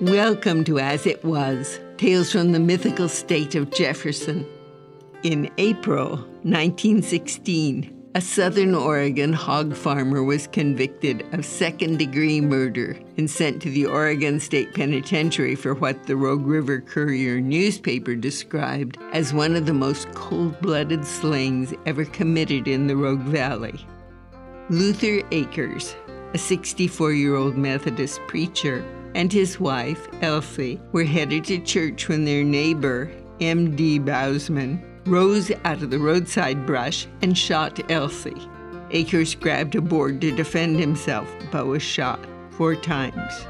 Welcome to As It Was Tales from the Mythical State of Jefferson. In April 1916, a Southern Oregon hog farmer was convicted of second degree murder and sent to the Oregon State Penitentiary for what the Rogue River Courier newspaper described as one of the most cold blooded slayings ever committed in the Rogue Valley. Luther Akers, a 64 year old Methodist preacher, and his wife, Elsie, were headed to church when their neighbor, M.D. Bousman, rose out of the roadside brush and shot Elsie. Akers grabbed a board to defend himself, but was shot four times.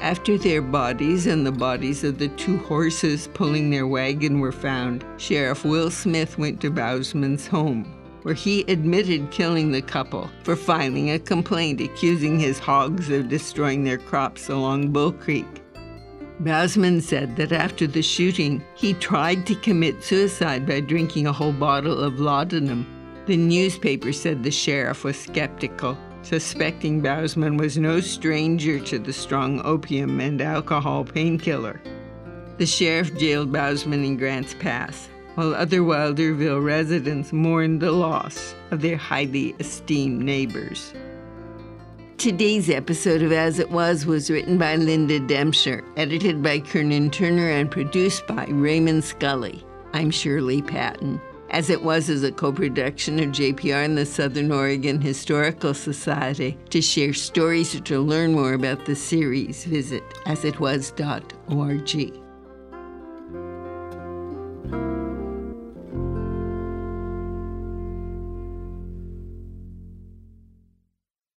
After their bodies and the bodies of the two horses pulling their wagon were found, Sheriff Will Smith went to Bousman's home where he admitted killing the couple for filing a complaint accusing his hogs of destroying their crops along Bull Creek. Bousman said that after the shooting, he tried to commit suicide by drinking a whole bottle of laudanum. The newspaper said the sheriff was skeptical, suspecting Bousman was no stranger to the strong opium and alcohol painkiller. The sheriff jailed Bousman in Grants Pass, while other Wilderville residents mourned the loss of their highly esteemed neighbors. Today's episode of As It Was was written by Linda Dempster, edited by Kernan Turner, and produced by Raymond Scully. I'm Shirley Patton. As It Was is a co production of JPR and the Southern Oregon Historical Society. To share stories or to learn more about the series, visit asitwas.org.